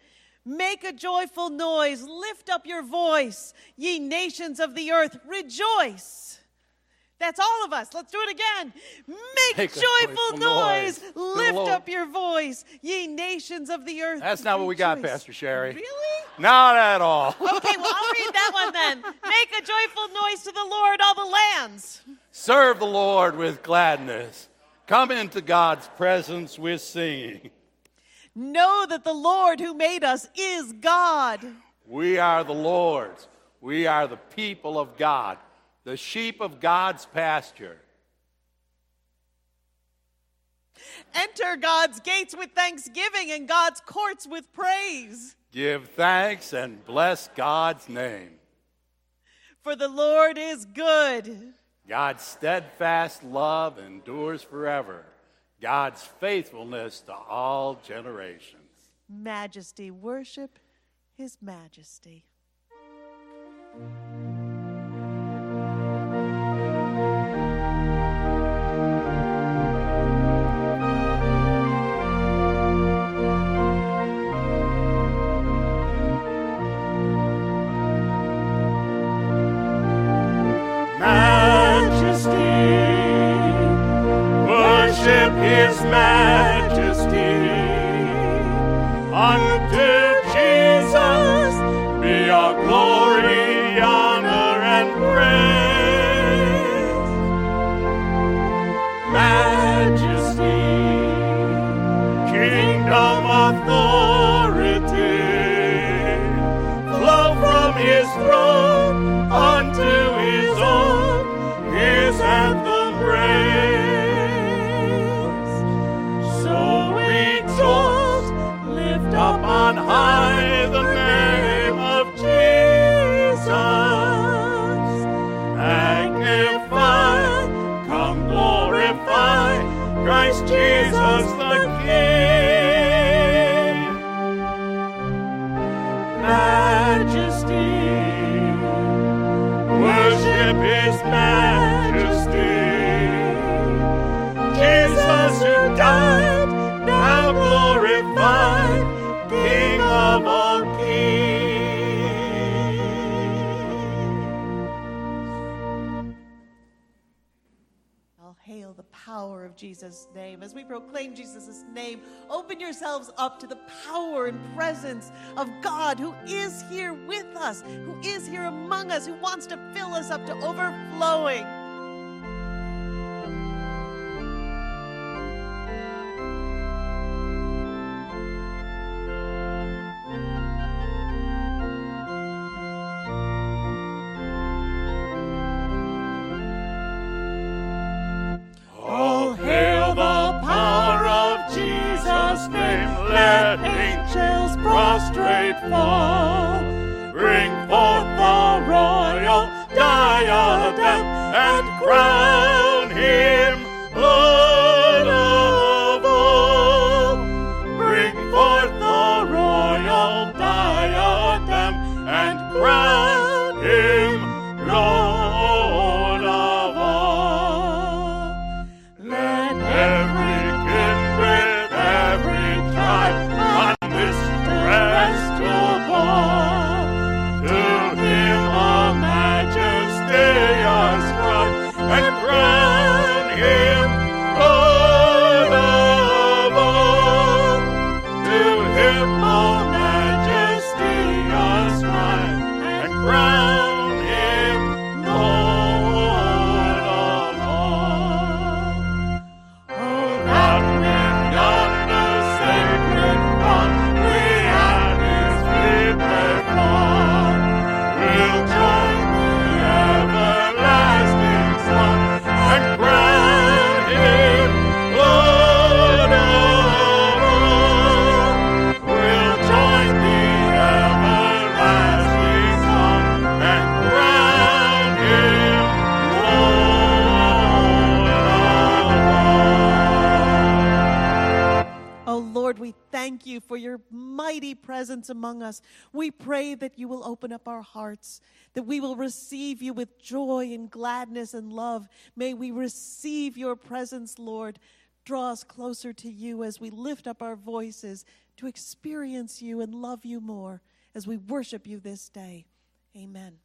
Make a joyful noise, lift up your voice, ye nations of the earth, rejoice. That's all of us. Let's do it again. Make, Make joyful, noise, noise lift Lord. up your voice, ye nations of the earth. That's not what we got. Pastor Sherry. Really? Not at all. Okay, well, I'll read that one then. Make a joyful noise to the Lord, all the lands. Serve the Lord with gladness. Come into God's presence with singing. Know that the Lord who made us is God. We are the Lord's. We are the people of God, the sheep of God's pasture. Enter God's gates with thanksgiving and God's courts with praise. Give thanks and bless God's name. For the Lord is good. God's steadfast love endures forever. God's faithfulness to all generations. Majesty, worship his majesty. Worship his Jesus' name. As we proclaim Jesus' name, open yourselves up to the power and presence of God who is here with us, who is here among us, who wants to fill us up to overflowing. Fall. Bring forth the royal diadem and crown him Lord of all. Bring forth the royal diadem and crown presence among us. We pray that you will open up our hearts, that we will receive you with joy and gladness and love. May we receive your presence, Lord. draw us closer to you as we lift up our voices to experience you and love you more as we worship you this day. Amen.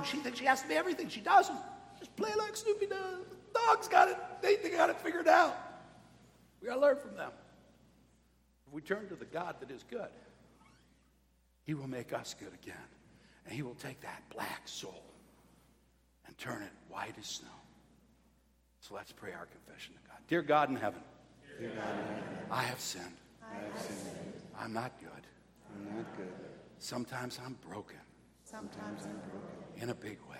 Problem. She thinks she has to be everything. She doesn't. Just play like Snoopy does. Dog's got it. They, they got it figured out. We got to learn from them. If we turn to the God that is good, He will make us good again. And He will take that black soul and turn it white as snow. So let's pray our confession to God. Dear God in heaven, Dear God in heaven, I have sinned. I have sinned. I'm not good. I'm not good. Sometimes I'm broken Sometimes I'm broken. In a big way.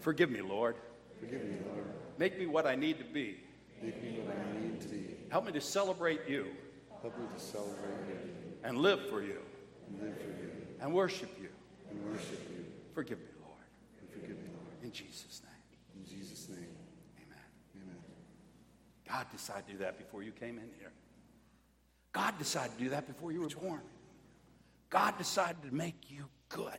Forgive me, Lord. Forgive me, Lord. Make me what I need to be. Make me what I need to be. Help me to celebrate you Help me to celebrate you and live for you and live for you and worship you. and worship you. Forgive me, Lord. And forgive me, Lord. In Jesus' name. In Jesus' name, Amen. amen. God decided to do that before you came in here. God decided to do that before you were born. God decided to make you good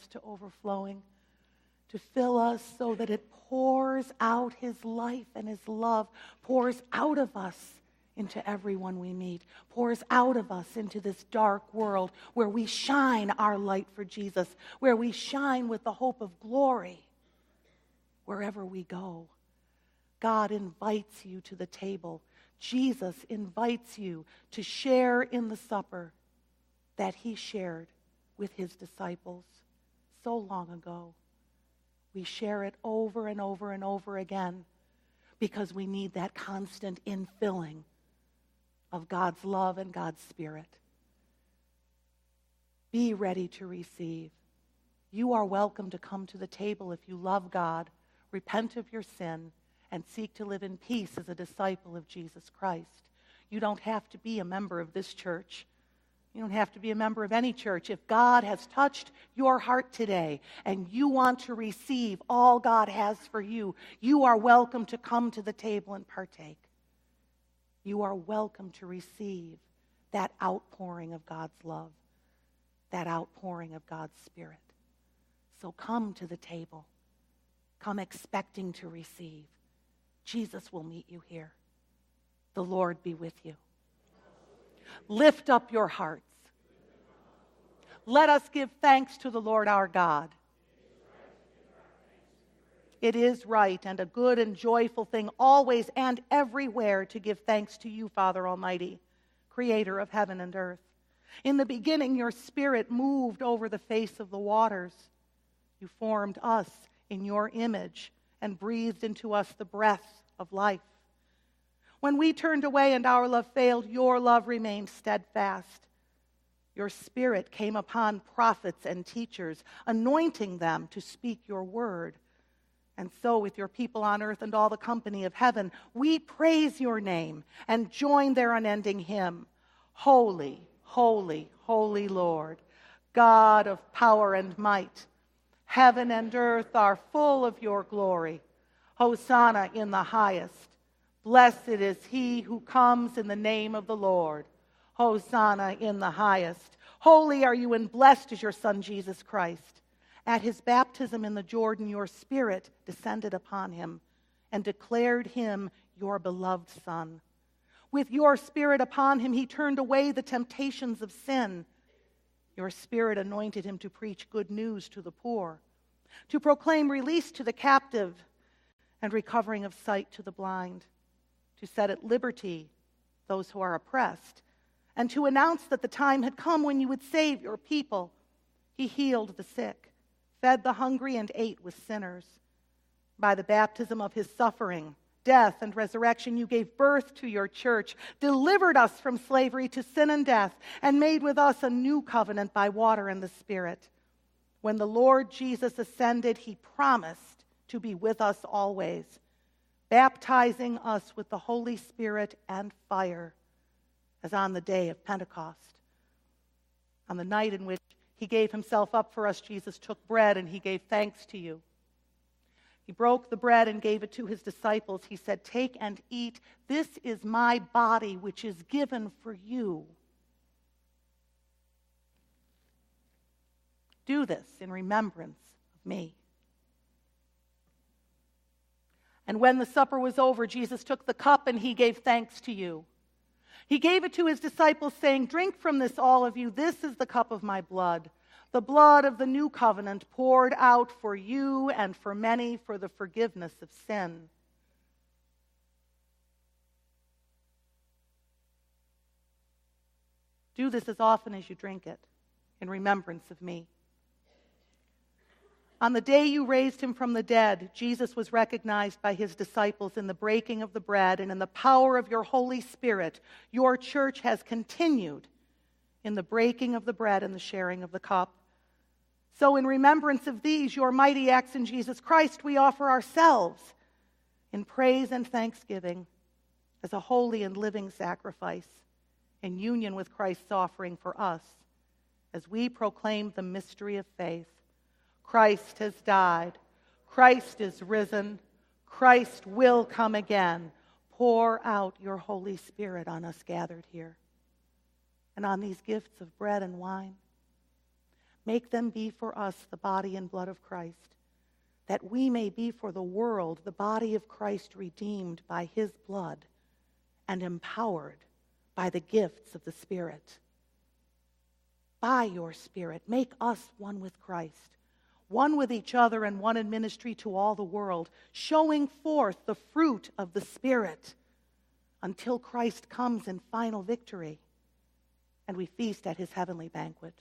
us to overflowing, to fill us so that it pours out his life and his love, pours out of us into everyone we meet, pours out of us into this dark world where we shine our light for Jesus, where we shine with the hope of glory wherever we go. God invites you to the table. Jesus invites you to share in the supper that he shared with his disciples. So long ago. We share it over and over and over again because we need that constant infilling of God's love and God's Spirit. Be ready to receive. You are welcome to come to the table if you love God, repent of your sin, and seek to live in peace as a disciple of Jesus Christ. You don't have to be a member of this church. You don't have to be a member of any church. If God has touched your heart today and you want to receive all God has for you, you are welcome to come to the table and partake. You are welcome to receive that outpouring of God's love, that outpouring of God's Spirit. So come to the table. Come expecting to receive. Jesus will meet you here. The Lord be with you. Lift up your hearts. Let us give thanks to the Lord our God. It is right and a good and joyful thing always and everywhere to give thanks to you, Father Almighty, creator of heaven and earth. In the beginning, your spirit moved over the face of the waters. You formed us in your image and breathed into us the breath of life. When we turned away and our love failed, your love remained steadfast. Your spirit came upon prophets and teachers, anointing them to speak your word. And so, with your people on earth and all the company of heaven, we praise your name and join their unending hymn Holy, holy, holy Lord, God of power and might. Heaven and earth are full of your glory. Hosanna in the highest. Blessed is he who comes in the name of the Lord. Hosanna in the highest. Holy are you, and blessed is your Son, Jesus Christ. At his baptism in the Jordan, your Spirit descended upon him and declared him your beloved Son. With your Spirit upon him, he turned away the temptations of sin. Your Spirit anointed him to preach good news to the poor, to proclaim release to the captive, and recovering of sight to the blind to set at liberty those who are oppressed, and to announce that the time had come when you would save your people. He healed the sick, fed the hungry, and ate with sinners. By the baptism of his suffering, death, and resurrection, you gave birth to your church, delivered us from slavery to sin and death, and made with us a new covenant by water and the Spirit. When the Lord Jesus ascended, he promised to be with us always baptizing us with the Holy Spirit and fire, as on the day of Pentecost. On the night in which he gave himself up for us, Jesus took bread and he gave thanks to you. He broke the bread and gave it to his disciples. He said, Take and eat. This is my body, which is given for you. Do this in remembrance of me. And when the supper was over, Jesus took the cup and he gave thanks to you. He gave it to his disciples, saying, Drink from this, all of you. This is the cup of my blood, the blood of the new covenant poured out for you and for many for the forgiveness of sin. Do this as often as you drink it in remembrance of me. On the day you raised him from the dead, Jesus was recognized by his disciples in the breaking of the bread, and in the power of your Holy Spirit, your church has continued in the breaking of the bread and the sharing of the cup. So, in remembrance of these, your mighty acts in Jesus Christ, we offer ourselves in praise and thanksgiving as a holy and living sacrifice in union with Christ's offering for us as we proclaim the mystery of faith. Christ has died. Christ is risen. Christ will come again. Pour out your Holy Spirit on us gathered here and on these gifts of bread and wine. Make them be for us the body and blood of Christ, that we may be for the world the body of Christ redeemed by his blood and empowered by the gifts of the Spirit. By your Spirit, make us one with Christ one with each other and one in ministry to all the world, showing forth the fruit of the Spirit until Christ comes in final victory and we feast at his heavenly banquet.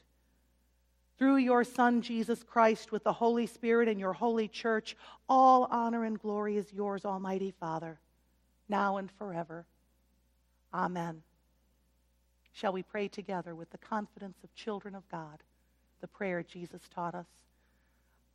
through your Son, Jesus Christ, with the Holy Spirit and your holy church, all honor and glory is yours, Almighty Father, now and forever. Amen. Shall we pray together with the confidence of children of God, the prayer Jesus taught us?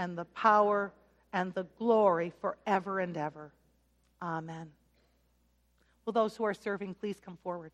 and the power, and the glory forever and ever. Amen. Will those who are serving please come forward?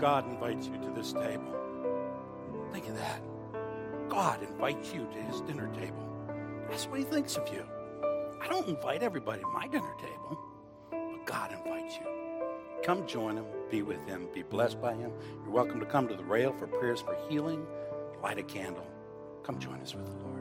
God invites you to this table. Think of that. God invites you to his dinner table. That's what he thinks of you. I don't invite everybody to my dinner table, but God invites you. Come join him, be with him, be blessed by him. You're welcome to come to the rail for prayers for healing, light a candle. Come join us with the Lord.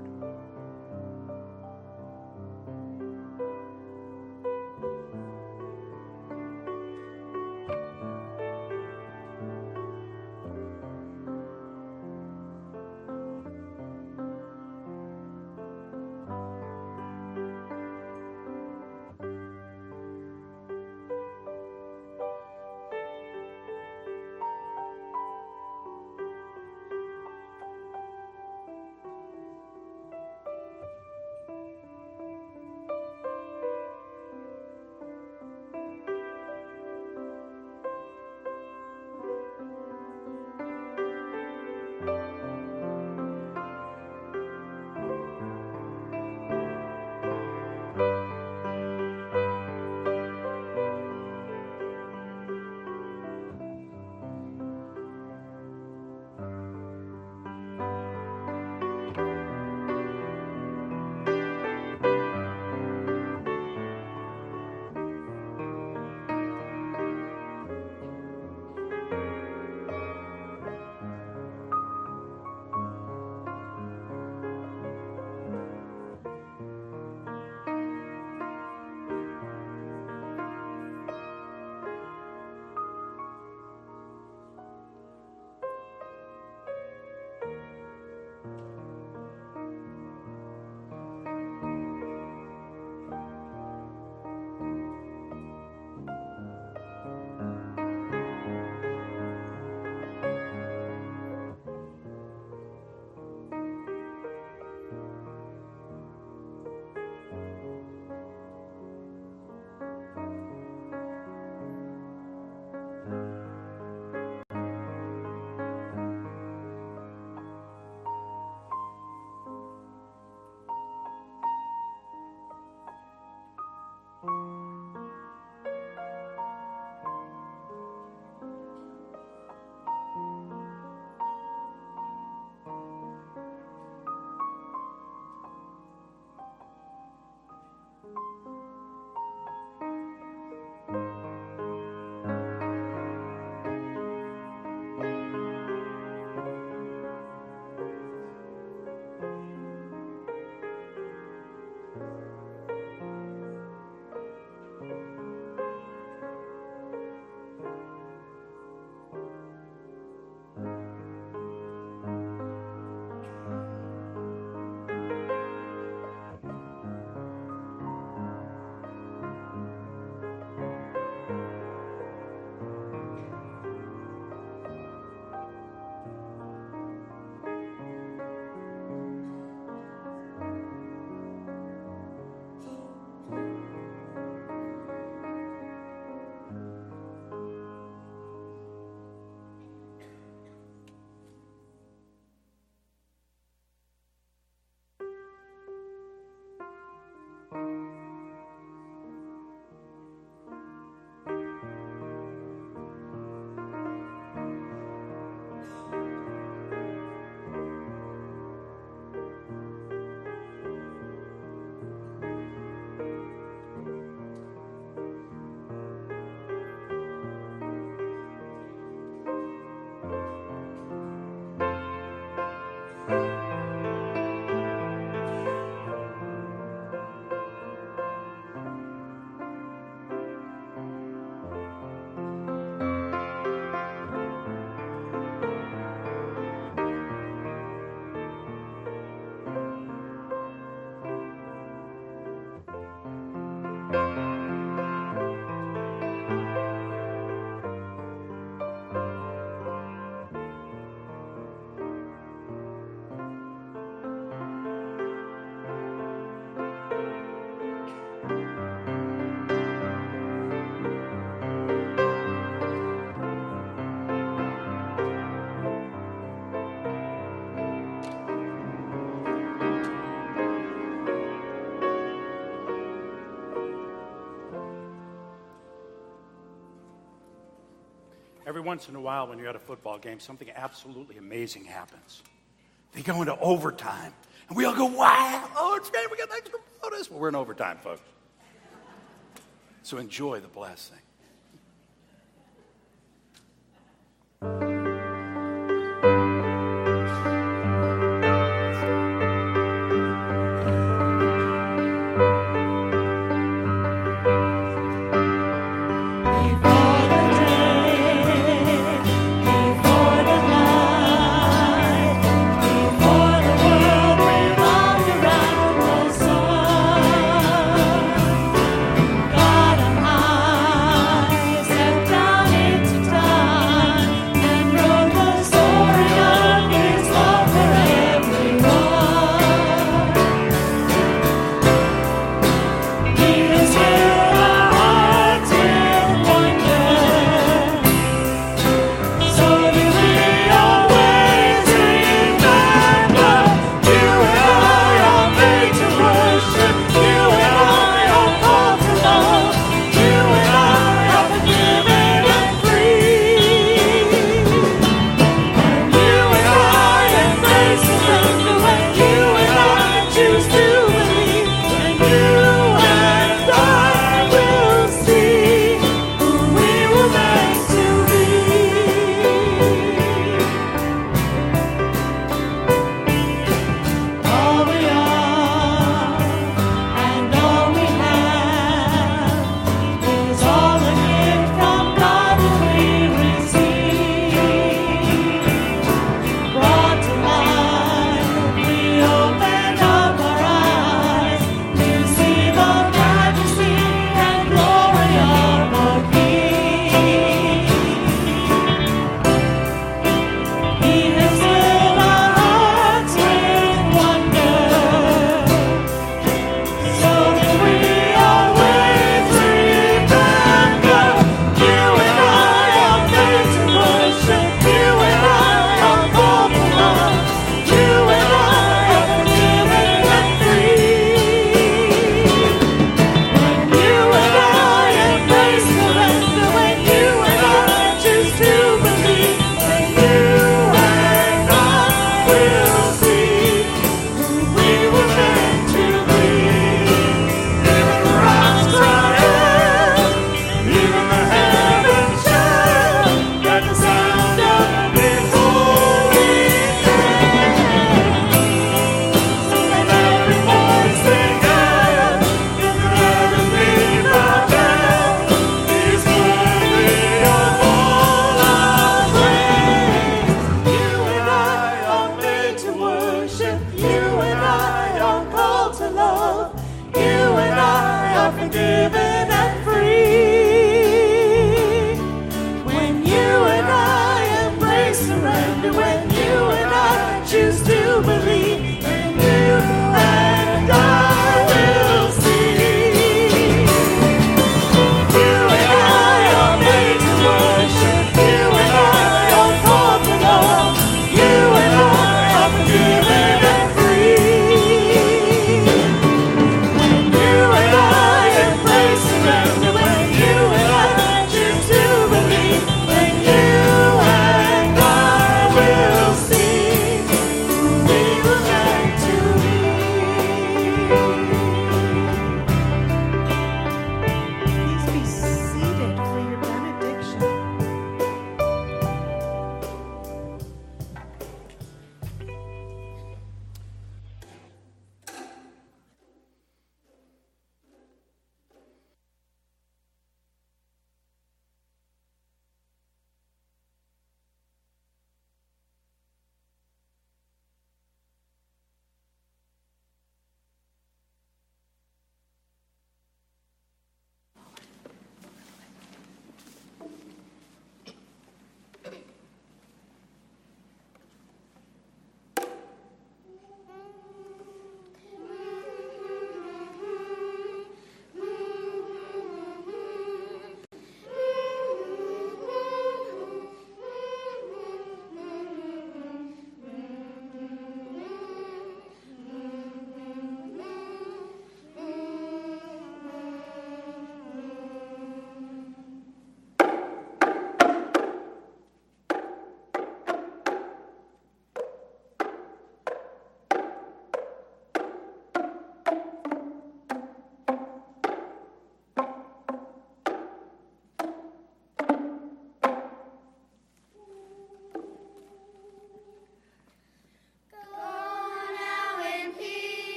Every once in a while, when you're at a football game, something absolutely amazing happens. They go into overtime, and we all go, wow, oh, it's great, we got an extra bonus. Well, we're in overtime, folks. So enjoy the blessing.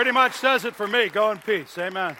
Pretty much says it for me. Go in peace. Amen.